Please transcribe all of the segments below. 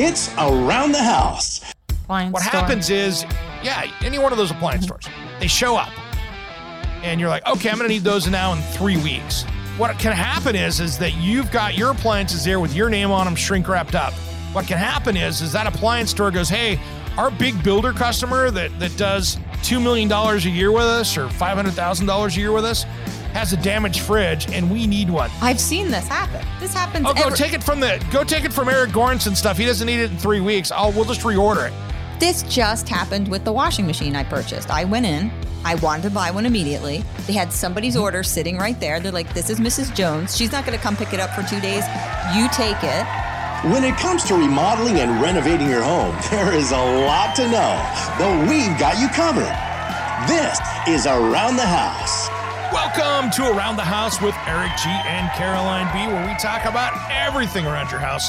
It's around the house. Appliance What store. happens is, yeah, any one of those appliance stores, they show up, and you're like, okay, I'm gonna need those now in three weeks. What can happen is, is that you've got your appliances there with your name on them, shrink wrapped up. What can happen is, is that appliance store goes, hey, our big builder customer that that does two million dollars a year with us or five hundred thousand dollars a year with us has a damaged fridge, and we need one. I've seen this happen. This happens. Oh, go every- take it from the go take it from Eric Goranson stuff. He doesn't need it in three weeks. I'll we'll just reorder it. This just happened with the washing machine I purchased. I went in. I wanted to buy one immediately. They had somebody's order sitting right there. They're like, "This is Mrs. Jones. She's not going to come pick it up for two days. You take it." When it comes to remodeling and renovating your home, there is a lot to know, but we've got you covered. This is Around the House. Welcome to Around the House with Eric G and Caroline B, where we talk about everything around your house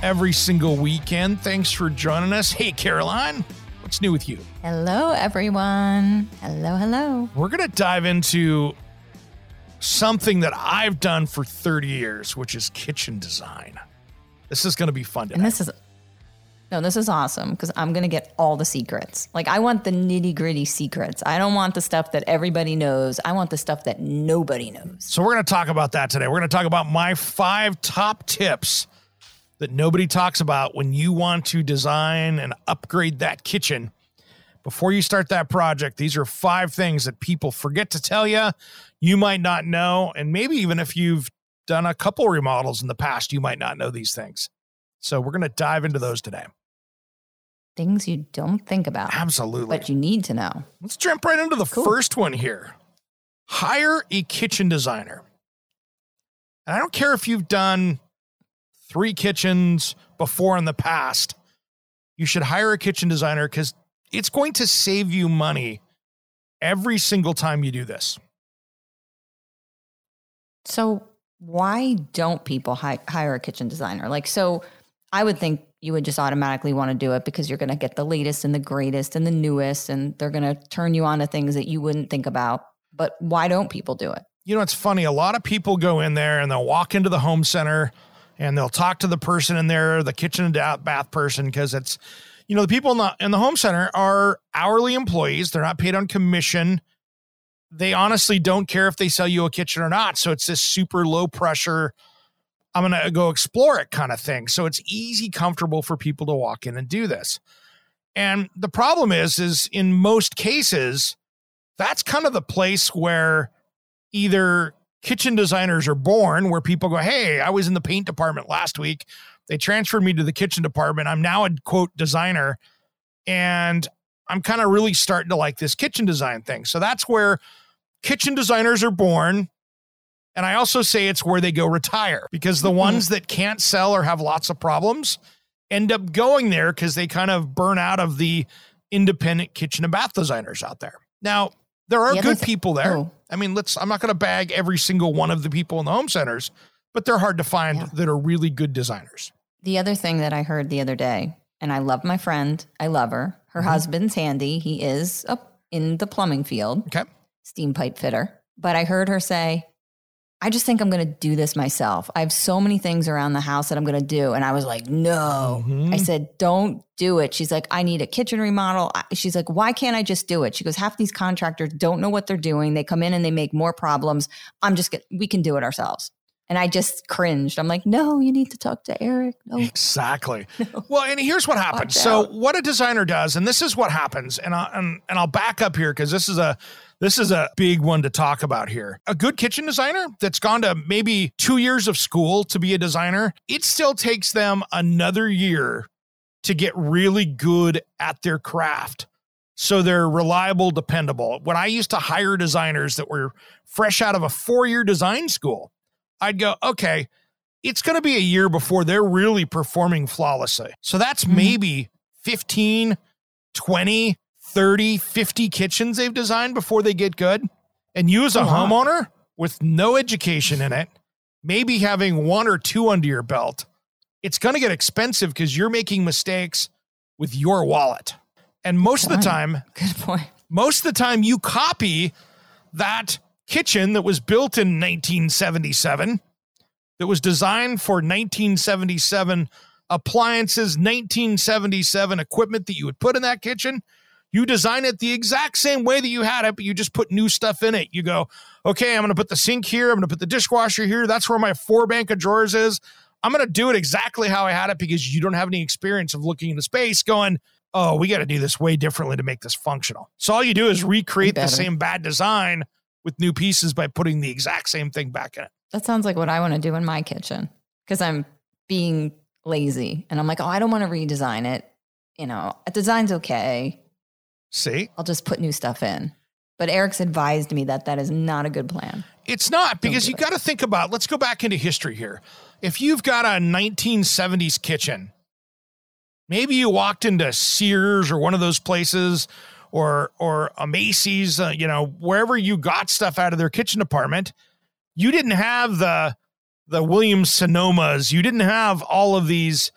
every single weekend. Thanks for joining us. Hey, Caroline, what's new with you? Hello, everyone. Hello, hello. We're going to dive into something that I've done for 30 years, which is kitchen design. This is going to be fun. And this is no, this is awesome because I'm gonna get all the secrets. Like I want the nitty gritty secrets. I don't want the stuff that everybody knows. I want the stuff that nobody knows. So we're going to talk about that today. We're going to talk about my five top tips that nobody talks about when you want to design and upgrade that kitchen. Before you start that project, these are five things that people forget to tell you. You might not know, and maybe even if you've done a couple remodels in the past, you might not know these things. So we're going to dive into those today. Things you don't think about, Absolutely. but you need to know. Let's jump right into the Cool. first one here. Hire a kitchen designer. And I don't care if you've done three kitchens before in the past, you should hire a kitchen designer because it's going to save you money every single time you do this. So why don't people hi- hire a kitchen designer? Like, so I would think you would just automatically want to do it because you're going to get the latest and the greatest and the newest, and they're going to turn you on to things that you wouldn't think about. But why don't people do it? You know, it's funny. A lot of people go in there and they'll walk into the home center and they'll talk to the person in there, the kitchen and bath person, because it's, you know, the people in the in the home center are hourly employees. They're not paid on commission. They honestly don't care if they sell you a kitchen or not. So it's this super low pressure. I'm gonna go explore it kind of thing. So it's easy, comfortable for people to walk in and do this. And the problem is, is in most cases, that's kind of the place where either kitchen designers are born where people go, Hey, I was in the paint department last week. They transferred me to the kitchen department. I'm now a quote designer. And I'm kind of really starting to like this kitchen design thing. So that's where kitchen designers are born. And I also say it's where they go retire because the mm-hmm. ones that can't sell or have lots of problems end up going there because they kind of burn out of the independent kitchen and bath designers out there. Now, there are other good people there. Oh. I mean, let's I'm not going to bag every single one of the people in the home centers, but they're hard to find Yeah. that are really good designers. The other thing that I heard the other day, and I love my friend, I love her. Her mm-hmm. husband's handy. He is up in the plumbing field, Okay. steam pipe fitter. But I heard her say, I just think I'm going to do this myself. I have so many things around the house that I'm going to do. And I was like, no. Mhm. I said, don't do it. She's like, I need a kitchen remodel. She's like, why can't I just do it? She goes, half these contractors don't know what they're doing. They come in and they make more problems. I'm just, gonna, we can do it ourselves. And I just cringed. I'm like, no, you need to talk to Eric. No. Exactly. Well, and here's what happens. Watch So, out. what a designer does, and this is what happens, and I and, and I'll back up here because this is a this is a big one to talk about here. A good kitchen designer that's gone to maybe two years of school to be a designer, it still takes them another year to get really good at their craft. So they're reliable, dependable. When I used to hire designers that were fresh out of a four year design school, I'd go, okay, it's going to be a year before they're really performing flawlessly. So that's Mhm. maybe 15, 20, 30, 50 kitchens they've designed before they get good. And you as a oh, lot. homeowner with no education in it, maybe having one or two under your belt, it's going to get expensive because you're making mistakes with your wallet. And most of the time, Good point. most of the time you copy that kitchen that was built in 1977 that was designed for 1977 appliances 1977 equipment that you would put in that kitchen you design it the exact same way that you had it but you just put new stuff in it you go okay i'm going to put the sink here i'm going to put the dishwasher here that's where my four bank of drawers is i'm going to do it exactly how i had it because you don't have any experience of looking into space going oh, we got to do this way differently to make this functional. So all you do is recreate the same bad design with new pieces by putting the exact same thing back in it. That sounds like what I want to do in my kitchen because I'm being lazy and I'm like, oh, I don't want to redesign it. You know, a design's okay. See? I'll just put new stuff in. But Eric's advised me that that is not a good plan. It's not because do you got to think about, let's go back into history here. If you've got a 1970s kitchen, maybe you walked into Sears or one of those places or or a Macy's, uh, you know, wherever you got stuff out of their kitchen department, you didn't have the the Williams Sonomas, you didn't have all of these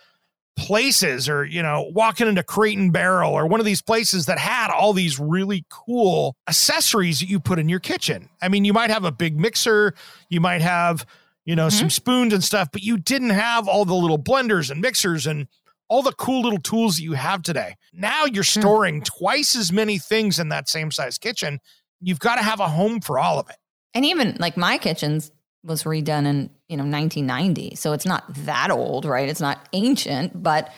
places or you know walking into Crate and Barrel or one of these places that had all these really cool accessories that you put in your kitchen. I mean, you might have a big mixer, you might have, you know, some mm-hmm. spoons and stuff, but you didn't have all the little blenders and mixers and all the cool little tools that you have today. Now you're mm. storing twice as many things in that same size kitchen. You've got to have a home for all of it. And even like my kitchen's was redone in, you know, 1990. So it's not that old, right? It's not ancient, but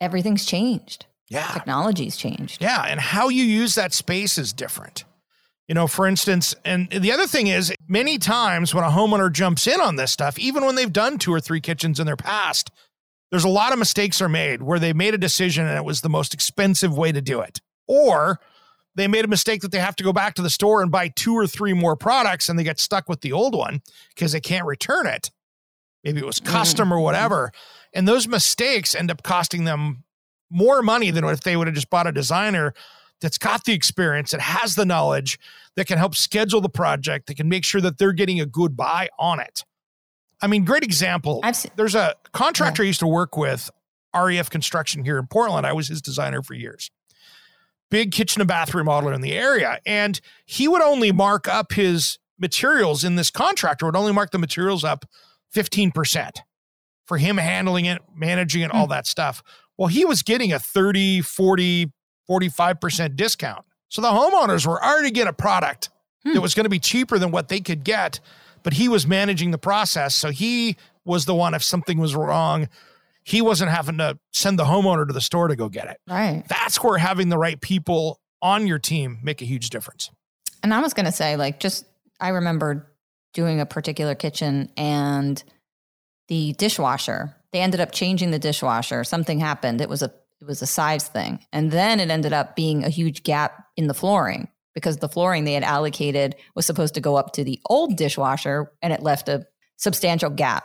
everything's changed. Yeah. Technology's changed. Yeah, and how you use that space is different. You know, for instance, and the other thing is, many times when a homeowner jumps in on this stuff, even when they've done two or three kitchens in their past, there's a lot of mistakes are made where they made a decision and it was the most expensive way to do it. Or they made a mistake that they have to go back to the store and buy two or three more products and they get stuck with the old one because they can't return it. Maybe it was mm-hmm. custom or whatever. And those mistakes end up costing them more money than if they would have just bought a designer that's got the experience, that has the knowledge, that can help schedule the project, that can make sure that they're getting a good buy on it. I mean, great example. I've seen, There's a contractor I used to work with, REF Construction here in Portland. I was his designer for years. Big kitchen and bath remodeler in the area. And he would only mark up his materials in this contractor, would only mark the materials up 15% for him handling it, managing it, all hmm. that stuff. Well, he was getting a 30, 40, 45% discount. So the homeowners were already getting a product hmm. that was going to be cheaper than what they could get, but he was managing the process. So he was the one, if something was wrong, he wasn't having to send the homeowner to the store to go get it. right. That's where having the right people on your team make a huge difference. And I was going to say, like, just I remember doing a particular kitchen and the dishwasher, they ended up changing the dishwasher. Something happened. It was a it was a size thing. And then it ended up being a huge gap in the flooring because the flooring they had allocated was supposed to go up to the old dishwasher and it left a substantial gap.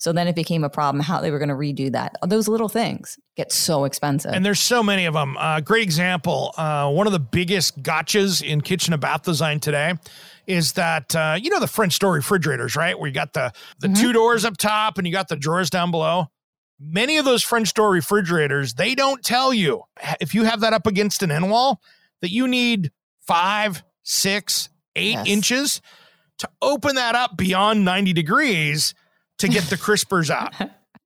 So then it became a problem how they were going to redo that. Those little things get so expensive. And there's so many of them. Uh, great example. Uh, one of the biggest gotchas in kitchen and bath design today is that uh, you know the French door refrigerators, right? Where you got the the two doors up top and you got the drawers down below. Many of those French door refrigerators, they don't tell you if you have that up against an end wall that you need five, six, eight Yes. inches to open that up beyond 90 degrees to get the crispers out.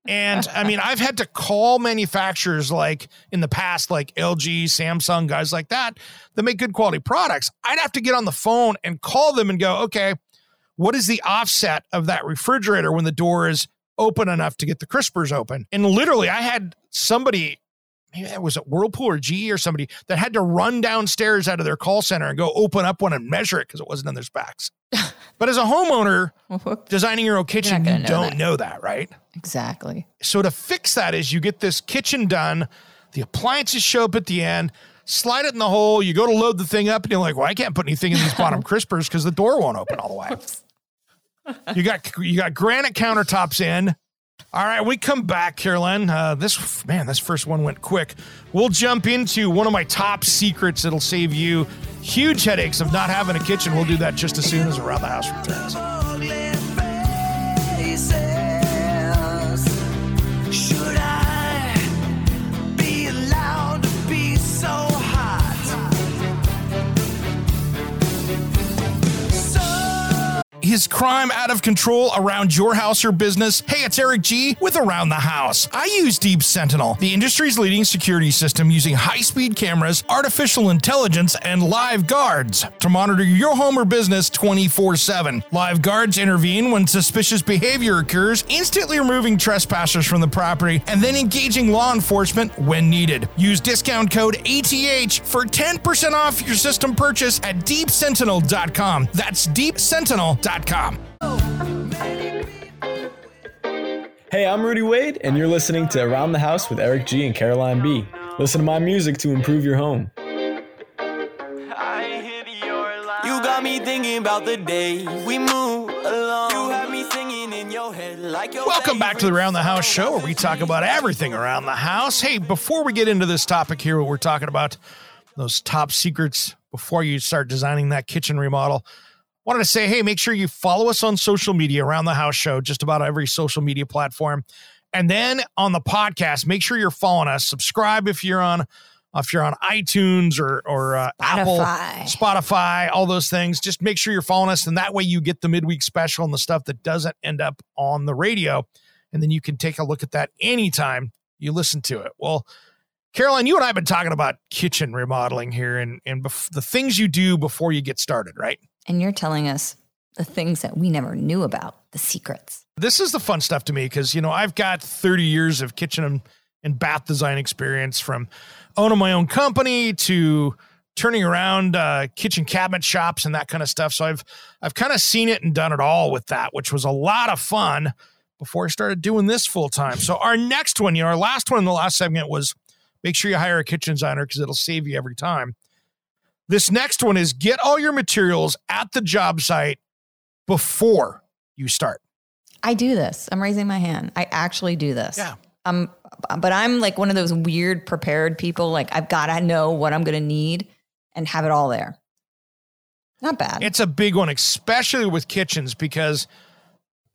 And I mean, I've had to call manufacturers like in the past, like LG, Samsung, guys like that, that make good quality products. I'd have to get on the phone and call them and go, okay, what is the offset of that refrigerator when the door is open enough to get the crispers open? And literally, I had somebody, it was at Whirlpool or GE or somebody that had to run downstairs out of their call center and go open up one and measure it because it wasn't in their specs. but as a homeowner designing your own kitchen, you know don't that. know that, right? exactly. So to fix that is you get this kitchen done, the appliances show up at the end, slide it in the hole, you go to load the thing up, and you're like, well, I can't put anything in these bottom crispers because the door won't open all the way. You got you got granite countertops in, All right, we come back, Caroline. Uh, this man, this first one went quick. We'll jump into one of my top secrets that'll save you huge headaches of not having a kitchen. We'll do that just as soon as around the house returns. Is crime out of control around your house or business? Hey, it's Eric G with Around the House. I use Deep Sentinel, the industry's leading security system using high speed cameras, artificial intelligence, and live guards to monitor your home or business 24 7. Live guards intervene when suspicious behavior occurs, instantly removing trespassers from the property and then engaging law enforcement when needed. Use discount code ATH for 10% off your system purchase at deepsentinel.com. That's deepsentinel.com. Hey, I'm Rudy Wade, and you're listening to Around the House with Eric G and Caroline B. Listen to my music to improve your home. You got me thinking about the day we move along. You have me singing in your head like your Welcome back to the Around the House show where we talk about everything around the house. Hey, before we get into this topic here, what we're talking about, those top secrets before you start designing that kitchen remodel, wanted to say, hey, make sure you follow us on social media around the house show, just about every social media platform. And then on the podcast, make sure you're following us. Subscribe if you're on if you're on iTunes or or uh, Apple, Spotify. Spotify, all those things. Just make sure you're following us, and that way you get the midweek special and the stuff that doesn't end up on the radio, and then you can take a look at that anytime you listen to it. Well, Caroline, you and I have been talking about kitchen remodeling here, and and bef- the things you do before you get started, right? And you're telling us the things that we never knew about, the secrets. this is the fun stuff to me because you know I've got 30 years of kitchen and, bath design experience from owning my own company to turning around uh, kitchen cabinet shops and that kind of stuff. So I've I've kind of seen it and done it all with that, which was a lot of fun before I started doing this full time. So our next one, you know, our last one in the last segment was make sure you hire a kitchen designer because it'll save you every time. This next one is get all your materials at the job site before you start. I do this. I'm raising my hand. I actually do this. Yeah. Um, but I'm like one of those weird prepared people. Like I've got to know what I'm going to need and have it all there. Not bad. It's a big one, especially with kitchens, because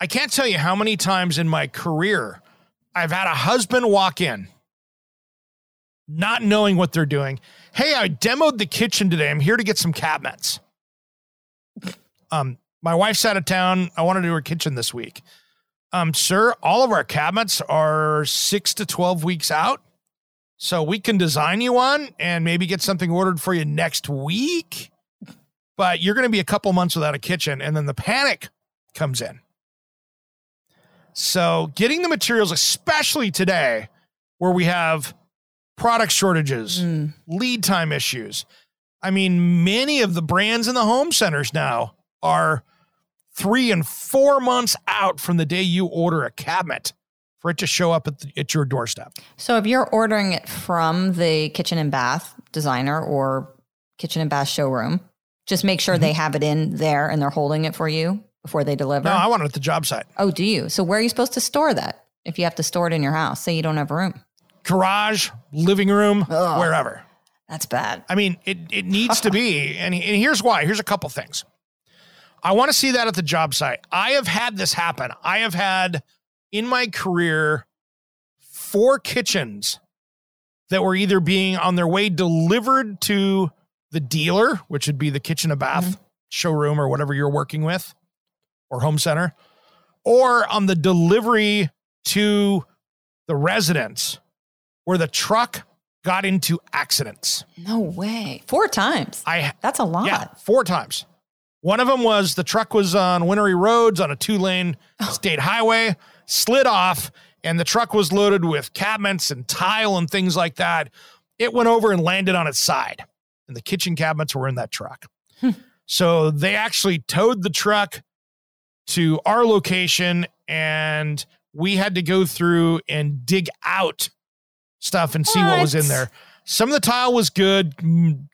I can't tell you how many times in my career I've had a husband walk in not knowing what they're doing. Hey, I demoed the kitchen today. I'm here to get some cabinets. Um, my wife's out of town. I want to do her kitchen this week. Um, sir, all of our cabinets are six to 12 weeks out. So we can design you one and maybe get something ordered for you next week but you're going to be a couple months without a kitchen and then the panic comes in so getting the materials especially today where we have product shortages Mm. lead time issues i mean many of the brands in the home centers now are three and four months out from the day you order a cabinet for it to show up at, the, at your doorstep so if you're ordering it from the kitchen and bath designer or kitchen and bath showroom, just make sure they have it in there and they're holding it for you before they deliver. no i want it at the job site oh, do you? So where are you supposed to store that? If you have to store it in your house, say you don't have room. Garage living room Ugh. wherever That's bad. I mean, it, it needs to be. And, and here's why. Here's a couple things. I want to see that at the job site. I have had this happen. I have had in my career four kitchens that were either being on their way delivered to the dealer, which would be the kitchen and bath mm-hmm. showroom or whatever you're working with or home center, or on the delivery to the residence where the truck got into accidents. No way. Four times. I That's a lot. yeah, four times. One of them was the truck was on Wintery Roads on a two lane oh. state highway, slid off, and the truck was loaded with cabinets and tile and things like that. It went over and landed on its side, and the kitchen cabinets were in that truck. Hmm. so they actually towed the truck to our location, and we had to go through and dig out stuff and see what was in there. Some of the tile was good.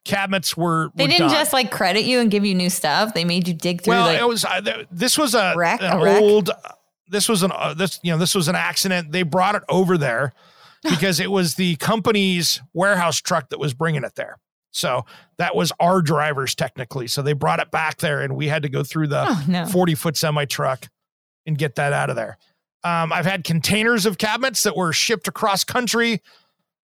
Cabinets were. They were didn't done. just like credit you and give you new stuff. They made you dig through Well, like it was uh, this was a Wreck- an a old this was an uh, this you know this was an accident. They brought it over there because it was the company's warehouse truck that was bringing it there. So that was our drivers technically. So they brought it back there, and we had to go through the Oh, no. 40 foot semi truck and get that out of there. Um, I've had containers of cabinets that were shipped across country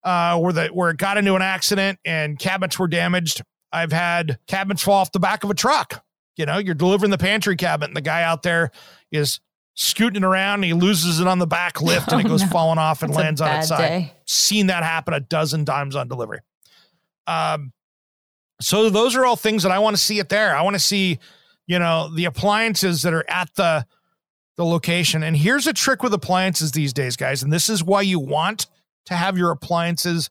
uh, where the where it got into an accident and cabinets were damaged. I've had cabinets fall off the back of a truck. You know, you're delivering the pantry cabinet, and the guy out there is scooting around. And he loses it on the back lift, and it Oh, goes no. falling off and That's lands on its side. day. Seen that happen a dozen times on delivery. Um, so those are all things that I want to see it there. I want to see, you know, the appliances that are at the the location. And here's a trick with appliances these days, guys. And this is why you want to have your appliances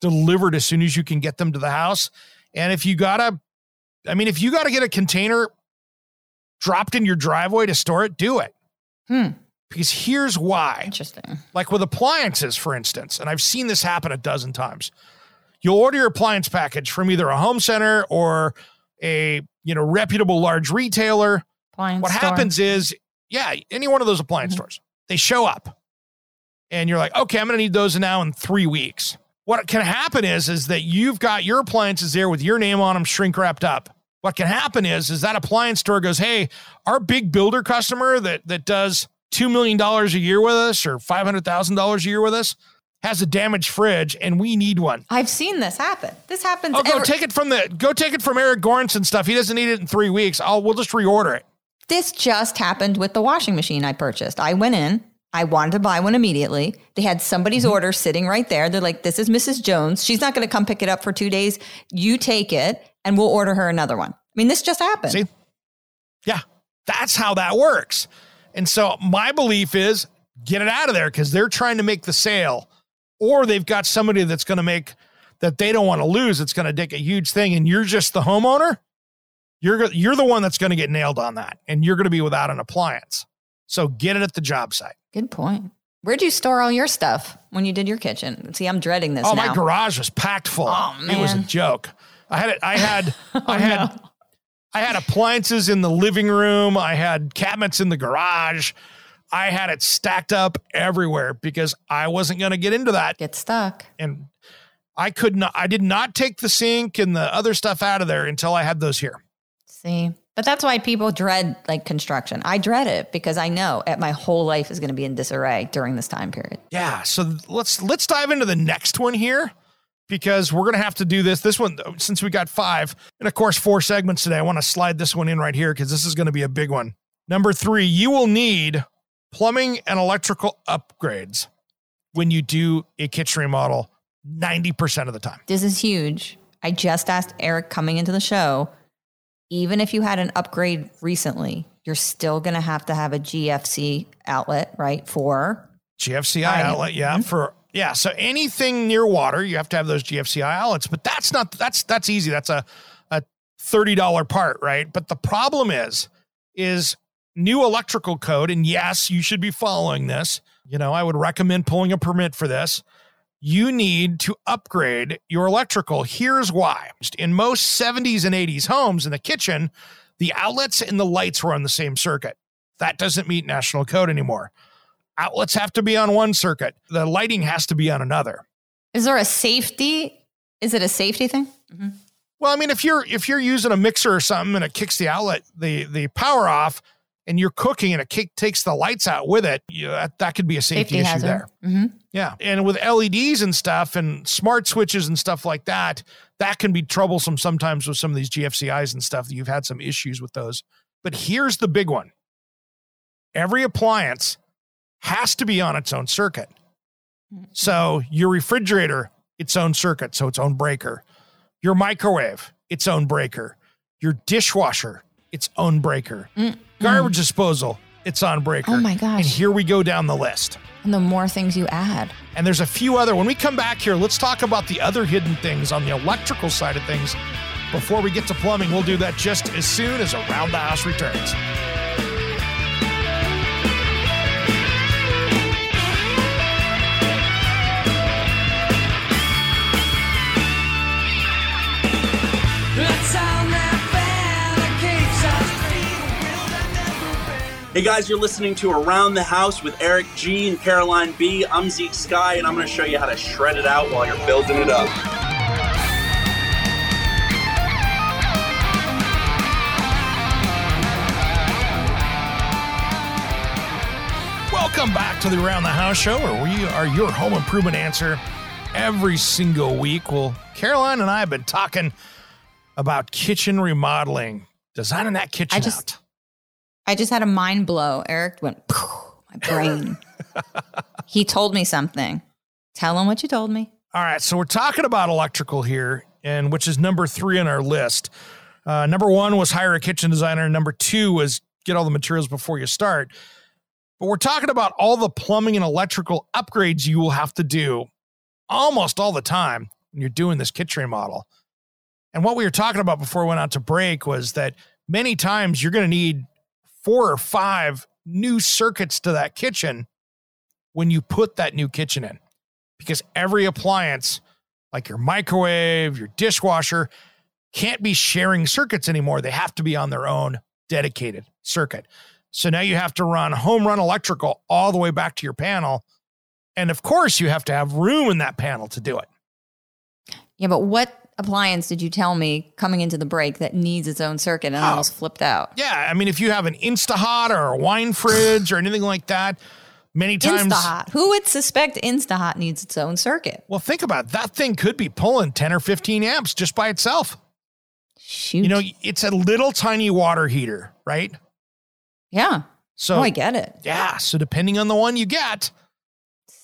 delivered as soon as you can get them to the house. And if you gotta, I mean, if you gotta get a container dropped in your driveway to store it, do it. Hmm. Because here's why Interesting. like with appliances, for instance, and I've seen this happen a dozen times. You'll order your appliance package from either a home center or a you know reputable large retailer. Appliance What store. happens is, yeah, any one of those appliance Mhm. stores, they show up, and you're like, okay, I'm going to need those now in three weeks. What can happen is, is that you've got your appliances there with your name on them, shrink wrapped up. What can happen is, is that appliance store goes, hey, our big builder customer that that does two million dollars a year with us or five hundred thousand dollars a year with us has a damaged fridge, and we need one. I've seen this happen. This happens. Oh, go every- take it from the go take it from Eric Goranson stuff. He doesn't need it in three weeks. I'll we'll just reorder it. This just happened with the washing machine I purchased. I went in, I wanted to buy one immediately. They had somebody's Mm-hmm. order sitting right there. They're like, this is Mrs. Jones. She's not going to come pick it up for two days. You take it and we'll order her another one. I mean, this just happened. See? Yeah, that's how that works. And so my belief is get it out of there because they're trying to make the sale, or they've got somebody that's going to make that they don't want to lose. It's going to take a huge thing, and you're just the homeowner. You're you're the one that's going to get nailed on that, and you're going to be without an appliance. So get it at the job site. Good point. Where'd you store all your stuff when you did your kitchen? See, I'm dreading this Oh, now. my garage was packed full. Oh, It was a joke. I had it. I had. Oh, I had. I had appliances in the living room. I had cabinets in the garage. I had it stacked up everywhere because I wasn't going to get into that, Get stuck. and I could not. I did not take the sink and the other stuff out of there until I had those here. See, but that's why people dread like construction. I dread it because I know at my whole life is going to be in disarray during this time period. Yeah. So let's let's dive into the next one here because we're gonna have to do this. This one, since we got five, and of course four segments today, I want to slide this one in right here because this is going to be a big one. Number three, you will need plumbing and electrical upgrades when you do a kitchen remodel. Ninety percent of the time. This is huge. I just asked Eric coming into the show, even if you had an upgrade recently, you're still going to have to have a GFC outlet, right? For GFCI outlet, yeah, mm-hmm. for yeah. So anything near water, you have to have those GFCI outlets. But that's not that's that's easy. That's a a thirty dollar part, right? But the problem is, is new electrical code, and yes, you should be following this. You know, I would recommend pulling a permit for this. You need to upgrade your electrical. Here's why. In most 70s and 80s homes in the kitchen, the outlets and the lights were on the same circuit. That doesn't meet national code anymore outlets have to be on one circuit the lighting has to be on another is there a safety? Is it a safety thing? well i mean if you're if you're using a mixer or something and it kicks the outlet the the power off and you're cooking and it kick, takes the lights out with it you that, that could be a safety, issue there. Hmm yeah. And with leds and stuff and smart switches and stuff like that that can be troublesome sometimes with some of these gfcis and stuff. That you've had some issues with those. But here's the big one. Every appliance has to be on its own circuit. So your refrigerator its own circuit so its own breaker. Your microwave its own breaker. Your dishwasher its on breaker garbage disposal its on breaker Oh my gosh. and here we go down the list And the more things you add, and there's a few other. When we come back here, let's talk about the other hidden things on the electrical side of things. Before we get to plumbing, we'll do that just as soon as Around the House returns. Hey guys, you're listening to Around the House with Eric G and Caroline B. I'm Zeke Sky, and I'm going to show you how to shred it out while you're building it up. Welcome back to the Around the House show, where we are your home improvement answer every single week. Well, Caroline and I have been talking about kitchen remodeling, designing that kitchen I just- out. I just had a mind blow. Eric went, my brain. he told me something. Tell him what you told me. All right, so we're talking about electrical here, and which is number three on our list. Uh, number one was hire a kitchen designer. Number two was get all the materials before you start. But we're talking about all the plumbing and electrical upgrades you will have to do almost all the time when you're doing this kitchen remodel. And what we were talking about before we went out to break was that many times you're going to need four or five new circuits to that kitchen when you put that new kitchen in because every appliance, like your microwave, your dishwasher, can't be sharing circuits anymore. They have to be on their own dedicated circuit. So now you have to run home run electrical all the way back to your panel. And of course, you have to have room in that panel to do it. Yeah, but what appliance did you tell me coming into the break that needs its own circuit and I Oh. almost flipped out? Yeah. I mean, if you have an Instahot or a wine fridge or anything like that, many times. Instahot. Who would suspect Instahot needs its own circuit? Well, think about it. that thing could be pulling 10 or 15 amps just by itself. Shoot. You know, it's a little tiny water heater, right? yeah. So oh, I get it. Yeah. So depending on the one you get,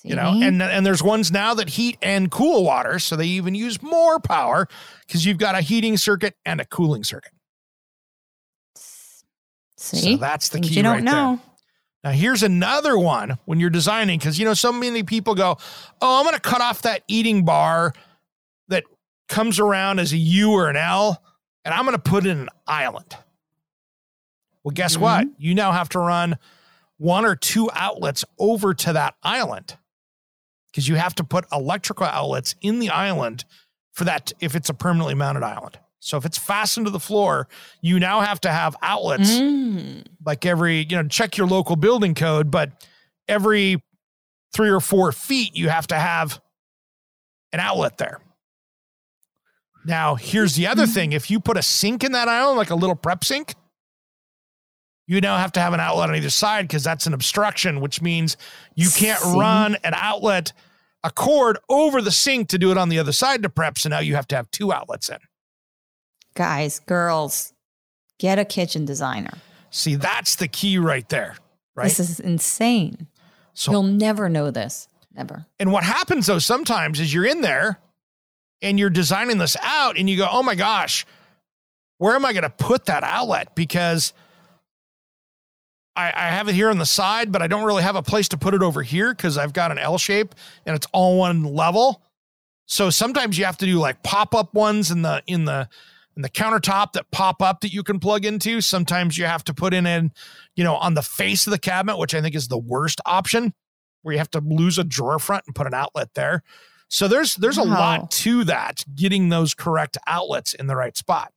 you know, and and there's ones now that heat and cool water, so they even use more power because you've got a heating circuit and a cooling circuit. See, So that's the Things key you don't right know. there. Now here's another one when you're designing because you know so many people go, "Oh, I'm going to cut off that eating bar that comes around as a U or an L, and I'm going to put it in an island." Well, guess Mm-hmm. what? You now have to run one or two outlets over to that island because you have to put electrical outlets in the island for that if it's a permanently mounted island. So if it's fastened to the floor, you now have to have outlets Mm. like every, you know, check your local building code, but every three or four feet, you have to have an outlet there. Now, here's the other thing if you put a sink in that island, like a little prep sink, you now have to have an outlet on either side because that's an obstruction, which means you can't See? run an outlet, a cord over the sink to do it on the other side to prep. So now you have to have two outlets in. Guys, girls, get a kitchen designer. See, that's the key right there, right? This is insane. so You'll never know this. Never. And what happens though sometimes is you're in there and you're designing this out and you go, oh my gosh, where am I going to put that outlet? Because I, I have it here on the side, but I don't really have a place to put it over here because I've got an L shape and it's all one level. So sometimes you have to do like pop up ones in the in the in the countertop that pop up that you can plug into. Sometimes you have to put in in, you know, on the face of the cabinet, which I think is the worst option where you have to lose a drawer front and put an outlet there. So there's there's a Wow. lot to that, getting those correct outlets in the right spot.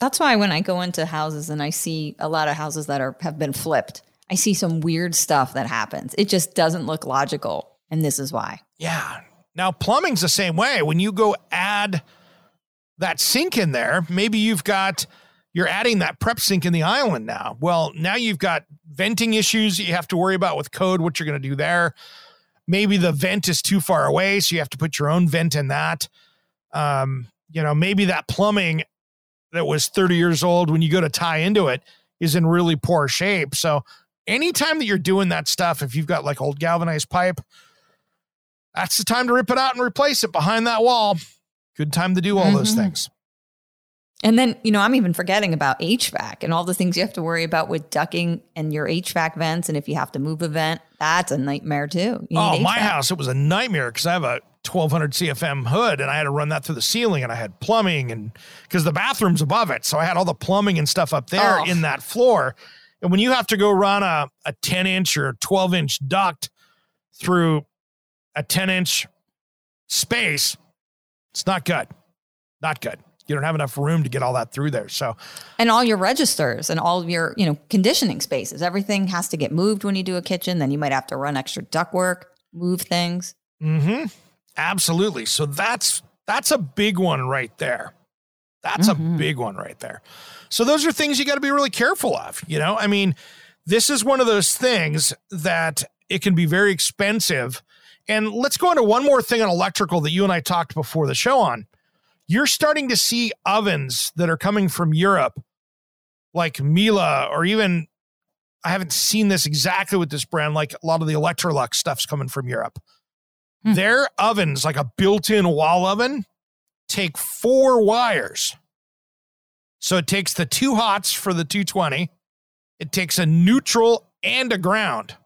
That's why when I go into houses and I see a lot of houses that are have been flipped, I see some weird stuff that happens. It just doesn't look logical. And this is why. Yeah. Now plumbing's the same way. When you go add that sink in there, maybe you've got you're adding that prep sink in the island now. Well, now you've got venting issues that you have to worry about with code, what you're going to do there. Maybe the vent is too far away, so you have to put your own vent in that. Um, you know, maybe that plumbing that was 30 years old when you go to tie into it is in really poor shape. So anytime that you're doing that stuff, if you've got like old galvanized pipe, that's the time to rip it out and replace it behind that wall. Good time to do all those Mhm. things. And then, you know, I'm even forgetting about HVAC and all the things you have to worry about with ducking and your HVAC vents. And if you have to move a vent, that's a nightmare too. You Oh, my house, it was a nightmare because I have a 1200 CFM hood and I had to run that through the ceiling and I had plumbing and because the bathroom's above it. So I had all the plumbing and stuff up there Oh. in that floor. And when you have to go run a, a 10 inch or 12 inch duct through a 10 inch space, it's not good. Not good. You don't have enough room to get all that through there. So, and all your registers and all of your, you know, conditioning spaces, everything has to get moved when you do a kitchen. Then you might have to run extra duct work, move things. hmm absolutely. So that's that's a big one right there. That's Mhm. a big one right there. So those are things you got to be really careful of. You know, I mean, this is one of those things that it can be very expensive. And let's go into one more thing on electrical that you and I talked before the show on. You're starting to see ovens that are coming from Europe, like Miele, or even I haven't seen this exactly with this brand, like a lot of the Electrolux stuff's coming from Europe. Hmm. Their ovens, like a built in wall oven, take four wires. So it takes the two hots for the 220, it takes a neutral and a ground.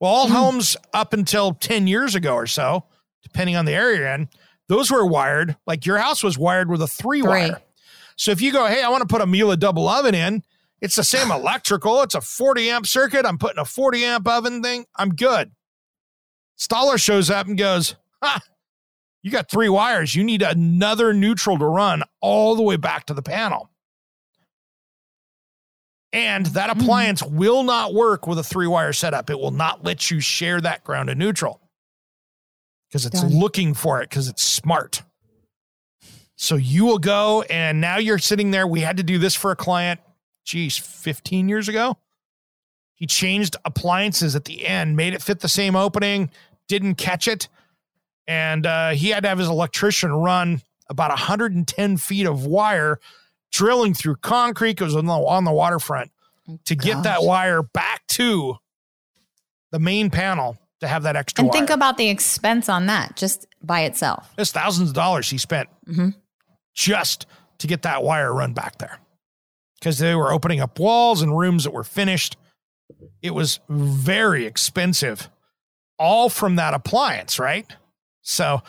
Well, all homes up until 10 years ago or so, depending on the area you're in, those were wired, like your house was wired with a three Three. wire. So if you go, hey, I want to put a Miele double oven in, it's the same electrical. It's a 40 amp circuit. I'm putting a 40 amp oven thing. I'm good. Stoller shows up and goes, ha, you got three wires. You need another neutral to run all the way back to the panel. And that mm-hmm. appliance will not work with a three wire setup. It will not let you share that ground and neutral because it's Done. looking for it because it's smart. So you will go, and now you're sitting there. We had to do this for a client, geez, 15 years ago. He changed appliances at the end, made it fit the same opening, didn't catch it. And uh, he had to have his electrician run about 110 feet of wire drilling through concrete. It was on the, on the waterfront to get that wire back to the main panel to have that extra And wire. think about the expense on that just by itself. There's thousands of dollars he spent Mhm. just to get that wire run back there because they were opening up walls and rooms that were finished. It was very expensive, all from that appliance, right? So,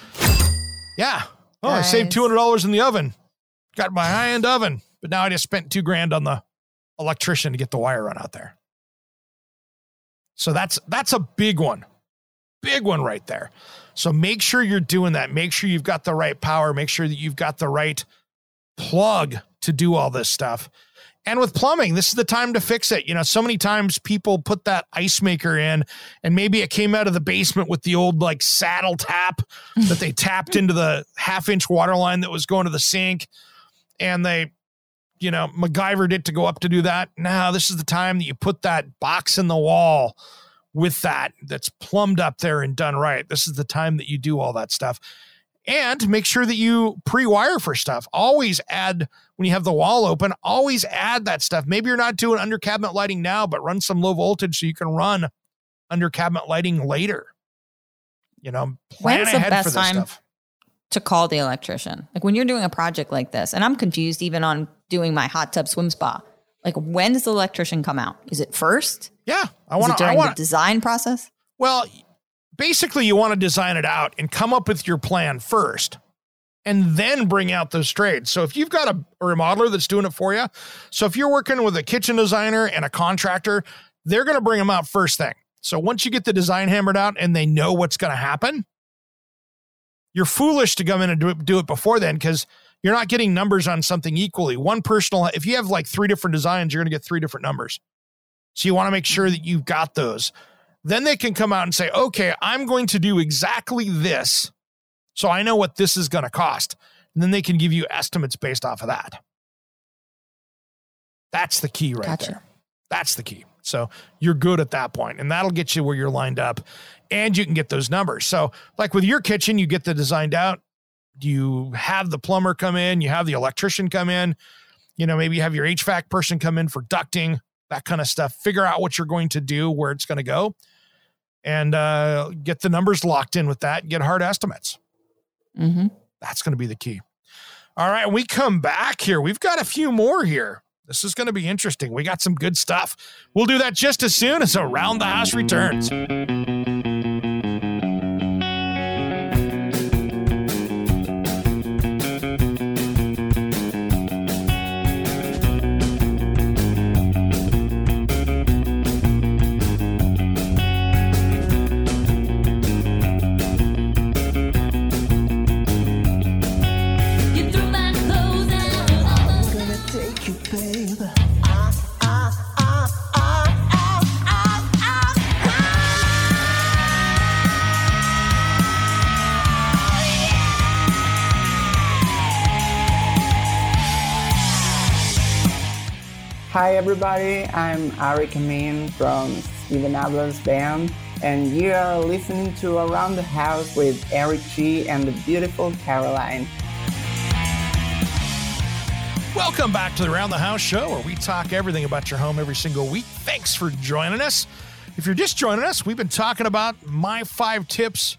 yeah. Oh, I saved two hundred dollars in the oven. Got my high end oven, but now I just spent two grand on the electrician to get the wire run out there. So that's that's a big one, big one right there. So make sure you're doing that. Make sure you've got the right power. Make sure that you've got the right plug to do all this stuff. And with plumbing, this is the time to fix it. You know, so many times people put that ice maker in, and maybe it came out of the basement with the old like saddle tap that they tapped into the half inch water line that was going to the sink. And they, you know, MacGyvered it to go up to do that. Now, this is the time that you put that box in the wall with that that's plumbed up there and done right. This is the time that you do all that stuff. And make sure that you pre wire for stuff. Always add, when you have the wall open, always add that stuff. Maybe you're not doing under cabinet lighting now, but run some low voltage so you can run under cabinet lighting later. You know, plan When's the best for this time stuff. to call the electrician? Like when you're doing a project like this, and I'm confused even on doing my hot tub swim spa. Like when does the electrician come out? Is it first? Yeah, I want to. I during want the design process? Well, basically, you want to design it out and come up with your plan first and then bring out those trades. So if you've got a, a remodeler that's doing it for you, so if you're working with a kitchen designer and a contractor, they're going to bring them out first thing. So once you get the design hammered out and they know what's going to happen, you're foolish to come in and do it, do it before then because you're not getting numbers on something equally. One personal, if you have like three different designs, you're going to get three different numbers. So you want to make sure that you've got those. Then they can come out and say, okay, I'm going to do exactly this. So I know what this is going to cost. And then they can give you estimates based off of that. That's the key right Gotcha. there. That's the key. So you're good at that point, and that'll get you where you're lined up, and you can get those numbers. So, like with your kitchen, you get the designed out. You have the plumber come in, you have the electrician come in. You know, maybe you have your HVAC person come in for ducting, that kind of stuff. Figure out what you're going to do, where it's going to go, and uh, get the numbers locked in with that. and Get hard estimates. Mm-hmm. That's going to be the key. All right, we come back here. We've got a few more here. This is going to be interesting. We got some good stuff. We'll do that just as soon as Around the House returns. Hi, everybody. I'm Arik Amin from Steven Adler's band, and you are listening to Around the House with Eric G and the beautiful Caroline. Welcome back to the Around the House show where we talk everything about your home every single week. Thanks for joining us. If you're just joining us, we've been talking about my five tips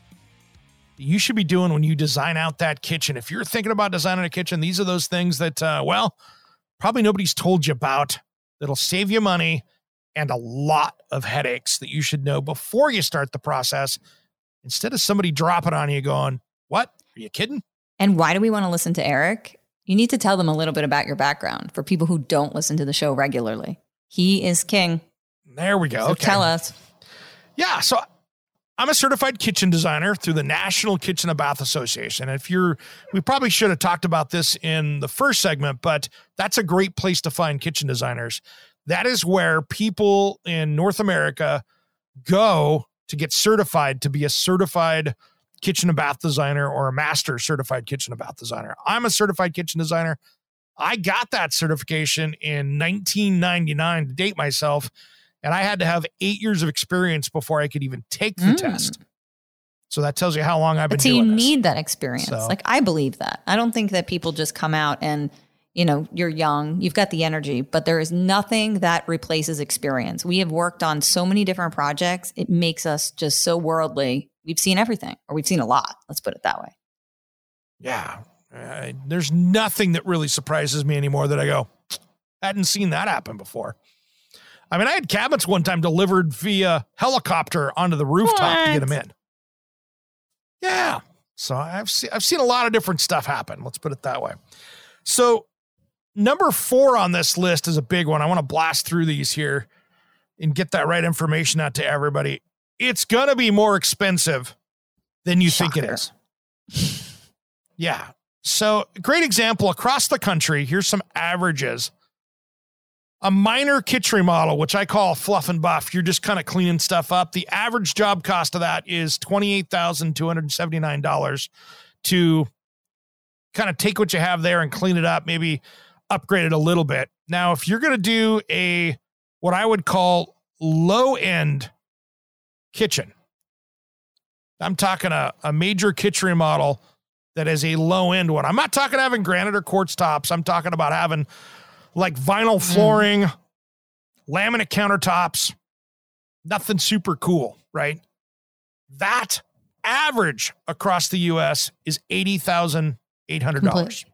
you should be doing when you design out that kitchen. If you're thinking about designing a kitchen, these are those things that, uh, well, probably nobody's told you about that'll save you money and a lot of headaches that you should know before you start the process instead of somebody dropping on you going, What? Are you kidding? And why do we want to listen to Eric? You need to tell them a little bit about your background for people who don't listen to the show regularly. He is king. There we go. So okay. tell us. Yeah. So I'm a certified kitchen designer through the National Kitchen and Bath Association. If you're, we probably should have talked about this in the first segment, but that's a great place to find kitchen designers. That is where people in North America go to get certified to be a certified kitchen and bath designer or a master certified kitchen and bath designer. I'm a certified kitchen designer. I got that certification in 1999 to date myself, and I had to have eight years of experience before I could even take the Mm. test. So that tells you how long I've been so you this. need that experience. So- Like I believe that. I don't think that people just come out and you know you're young, you've got the energy, but there is nothing that replaces experience. We have worked on so many different projects. It makes us just so worldly. We've seen everything, or we've seen a lot. Let's put it that way. Yeah. Uh, there's nothing that really surprises me anymore that I go, I hadn't seen that happen before. I mean, I had cabinets one time delivered via helicopter onto the rooftop to get them in. Yeah. So I've seen I've seen a lot of different stuff happen. Let's put it that way. So number four on this list is a big one. I want to blast through these here and get that right information out to everybody. It's gonna be more expensive than you think it is. Yeah. So, great example across the country. Here's some averages. A minor kitchen remodel, which I call fluff and buff, you're just kind of cleaning stuff up. The average job cost of that is $28,279 to kind of take what you have there and clean it up, maybe upgrade it a little bit. Now, if you're going to do a what I would call low end kitchen, I'm talking a, a major kitchen remodel that is a low end one. I'm not talking having granite or quartz tops. I'm talking about having like vinyl mm. flooring, laminate countertops, nothing super cool, right? That average across the US is $80,800 Complete.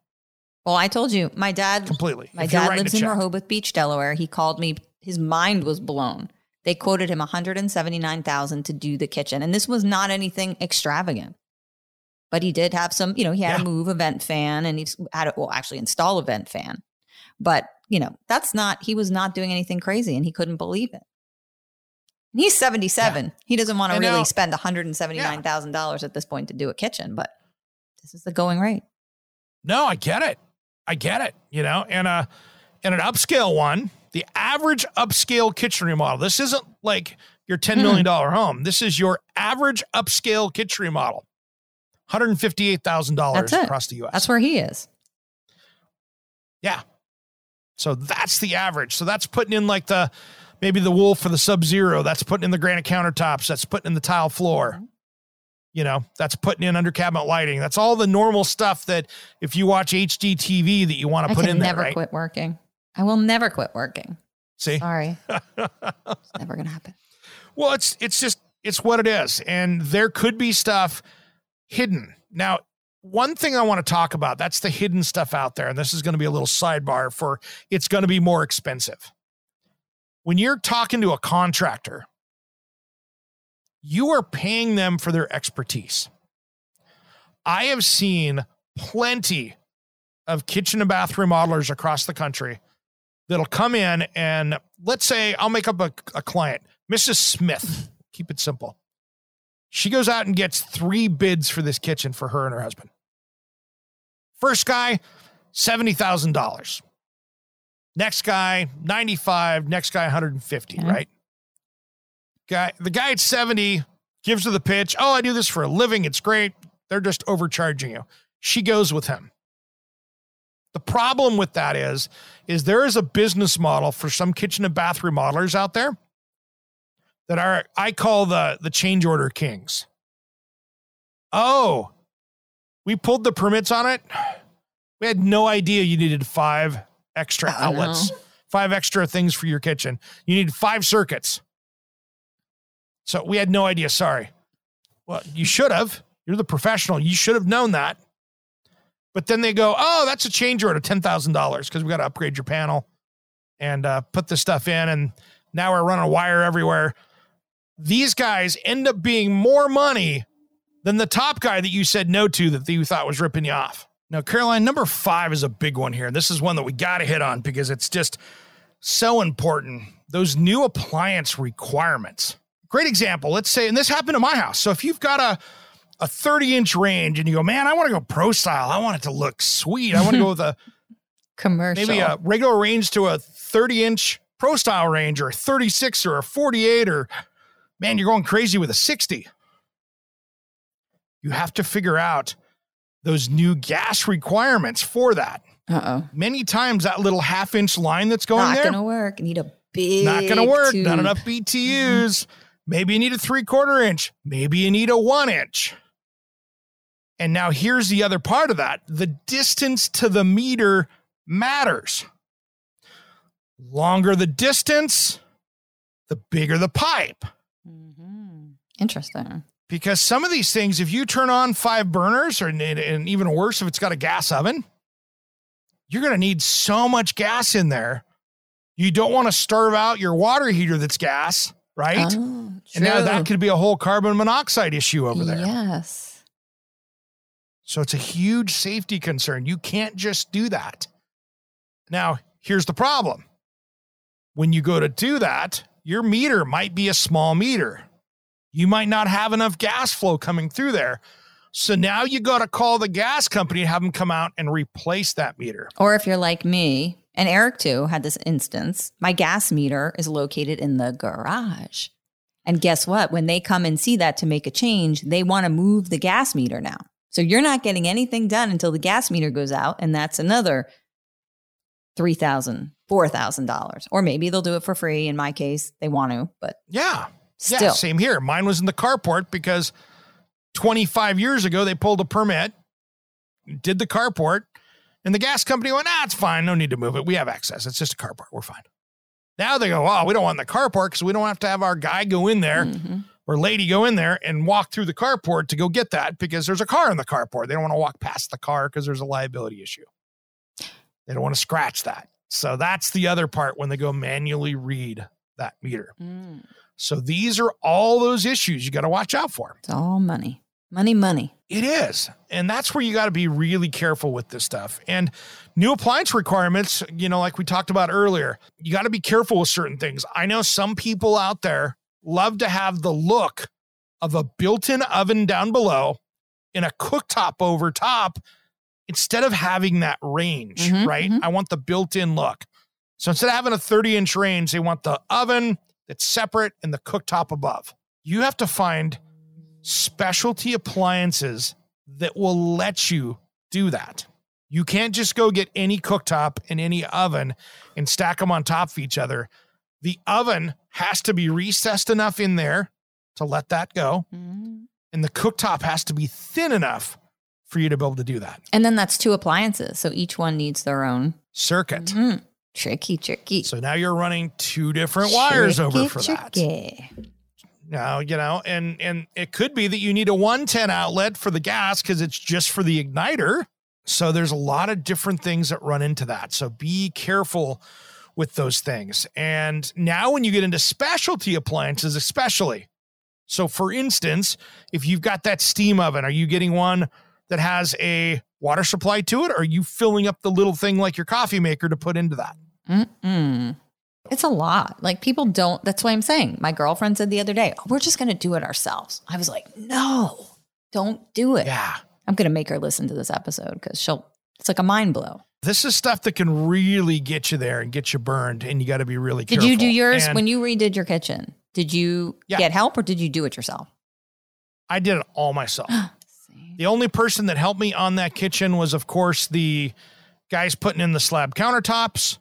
Well, I told you, my dad completely. My If dad lives in check. Rehoboth Beach, Delaware. He called me. His mind was blown. They quoted him 179,000 to do the kitchen, and this was not anything extravagant. But he did have some, you know, he had Yeah. to move a vent fan, and he's had to well actually install a vent fan. But you know, that's not. He was not doing anything crazy, and he couldn't believe it. And he's 77. He doesn't want to really now- spend 179,000 dollars at this point to do a kitchen, but this is the going rate. No, I get it. I get it. You know, and a and an upscale one, the average upscale kitchen remodel. This isn't like your ten hmm. million dollar home. This is your average upscale kitchen remodel. One hundred fifty eight thousand dollars across the U.S. That's where he is. yeah. So that's the average. So that's putting in like the maybe the wool for the Sub Zero. That's putting in the granite countertops. That's putting in the tile floor. Mm-hmm. You know, that's putting in under cabinet lighting. That's all the normal stuff that if you watch HGTV that you want to I put in there, never right? quit working. I will never quit working. See, Sorry. it's never going to happen. Well, it's it's just it's what it is, and there could be stuff hidden. Now, one thing I want to talk about that's the hidden stuff out there, and this is going to be a little sidebar for it's going to be more expensive. When you're talking to a contractor, you are paying them for their expertise. I have seen plenty of kitchen and bath remodelers across the country that'll come in and let's say I'll make up a, a client, Mrs. Smith. Keep it simple. She goes out and gets three bids for this kitchen for her and her husband. First guy, $70,000. Next guy, 95, next guy 150, Okay. right? Guy the guy at 70 gives her the pitch. Oh, I do this for a living. It's great. They're just overcharging you. She goes with him. The problem with that is, is there is a business model for some kitchen and bath remodelers out there that are I call the the change order kings. Oh, we pulled the permits on it. We had no idea you needed five extra I know. outlets, five extra things for your kitchen. You need five circuits. So we had no idea. Sorry. Well, you should have. You're the professional. You should have known that. But then they go, oh, that's a change order, $10,000 because we got to upgrade your panel and uh, put this stuff in. And now we're running a wire everywhere. These guys end up being more money than the top guy that you said no to that you thought was ripping you off. Now, Caroline, number five is a big one here. This is one that we got to hit on because it's just so important. Those new appliance requirements. Great example. Let's say, and this happened to my house. So if you've got a a 30 inch range and you go, man, I want to go pro style. I want it to look sweet. I want to go with a Commercial. maybe a regular range to a 30 inch pro style range or a 36 or a 48 or man, you're going crazy with a 60. You have to figure out those new gas requirements for that. Uh oh. Many times that little half inch line that's going Not there, Not gonna work. Need a big. not going to work. Not enough BTUs. Maybe you need a three quarter inch. Maybe you need a one inch. And now here's the other part of that the distance to the meter matters. Longer the distance, the bigger the pipe. Interesting. Because some of these things, if you turn on five burners, or and, and even worse, if it's got a gas oven, you're going to need so much gas in there. You don't want to starve out your water heater that's gas, right? Oh, and now that could be a whole carbon monoxide issue over there. Yes. So it's a huge safety concern. You can't just do that. Now, here's the problem when you go to do that, your meter might be a small meter. You might not have enough gas flow coming through there. So now you got to call the gas company and have them come out and replace that meter. Or if you're like me, and Eric too had this instance, my gas meter is located in the garage. And guess what? When they come and see that to make a change, they want to move the gas meter now. So you're not getting anything done until the gas meter goes out. And that's another $3,000, $4,000. Or maybe they'll do it for free. In my case, they want to, but Yeah. Still. Yeah, same here. Mine was in the carport because 25 years ago they pulled a permit, did the carport, and the gas company went, ah, it's fine. No need to move it. We have access. It's just a carport. We're fine. Now they go, oh, we don't want the carport because we don't have to have our guy go in there Mhm. or lady go in there and walk through the carport to go get that because there's a car in the carport. They don't want to walk past the car because there's a liability issue. They don't want to scratch that. So that's the other part when they go manually read that meter. Mm. So these are all those issues you got to watch out for. It's all money. Money, money. It is. And that's where you got to be really careful with this stuff. And new appliance requirements, you know, like we talked about earlier, you got to be careful with certain things. I know some people out there love to have the look of a built in oven down below and a cooktop over top instead of having that range, Mhm, right? mhm. I want the built in look. So instead of having a 30 inch range, they want the oven that's separate and the cooktop above. You have to find specialty appliances that will let you do that. You can't just go get any cooktop and any oven and stack them on top of each other. The oven has to be recessed enough in there to let that go, Mhm. and the cooktop has to be thin enough for you to be able to do that. And then that's two appliances. So each one needs their own. Circuit. Mhm. Tricky, tricky. So now you're running two different wires over Tricky, for that. tricky. Now, you know, and and it could be that you need a 110 outlet for the gas because it's just for the igniter. So there's a lot of different things that run into that. So be careful with those things. And now when you get into specialty appliances, especially. So for instance, if you've got that steam oven, are you getting one that has a water supply to it? Or are you filling up the little thing like your coffee maker to put into that? Mm-mm. It's a lot. Like people don't. That's why I'm saying. My girlfriend said the other day, oh, "We're just going to do it ourselves." I was like, "No, don't do it." Yeah. I'm going to make her listen to this episode because she'll. It's like a mind blow. This is stuff that can really get you there and get you burned, and you got to be really Did careful. Did you do yours And when you redid your kitchen? Did you Yeah. get help or did you do it yourself? I did it all myself. The only person that helped me on that kitchen was, of course, the guys putting in the slab countertops,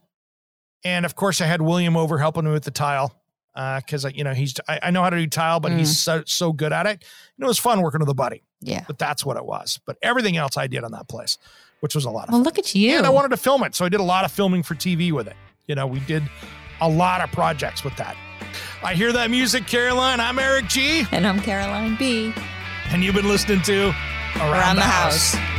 and of course I had William over helping me with the tile uh, because you know he's I, I know how to do tile, but he's mm. so so good at it. Know, it was fun working with a buddy, Yeah. but that's what it was. But everything else I did on that place, which was a lot of Well, fun. look at you. And I wanted to film it, so I did a lot of filming for TV with it. You know, we did a lot of projects with that. I hear that music, Caroline. I'm Eric G, and I'm Caroline B. and you've been listening to Around, Around the, the House. House.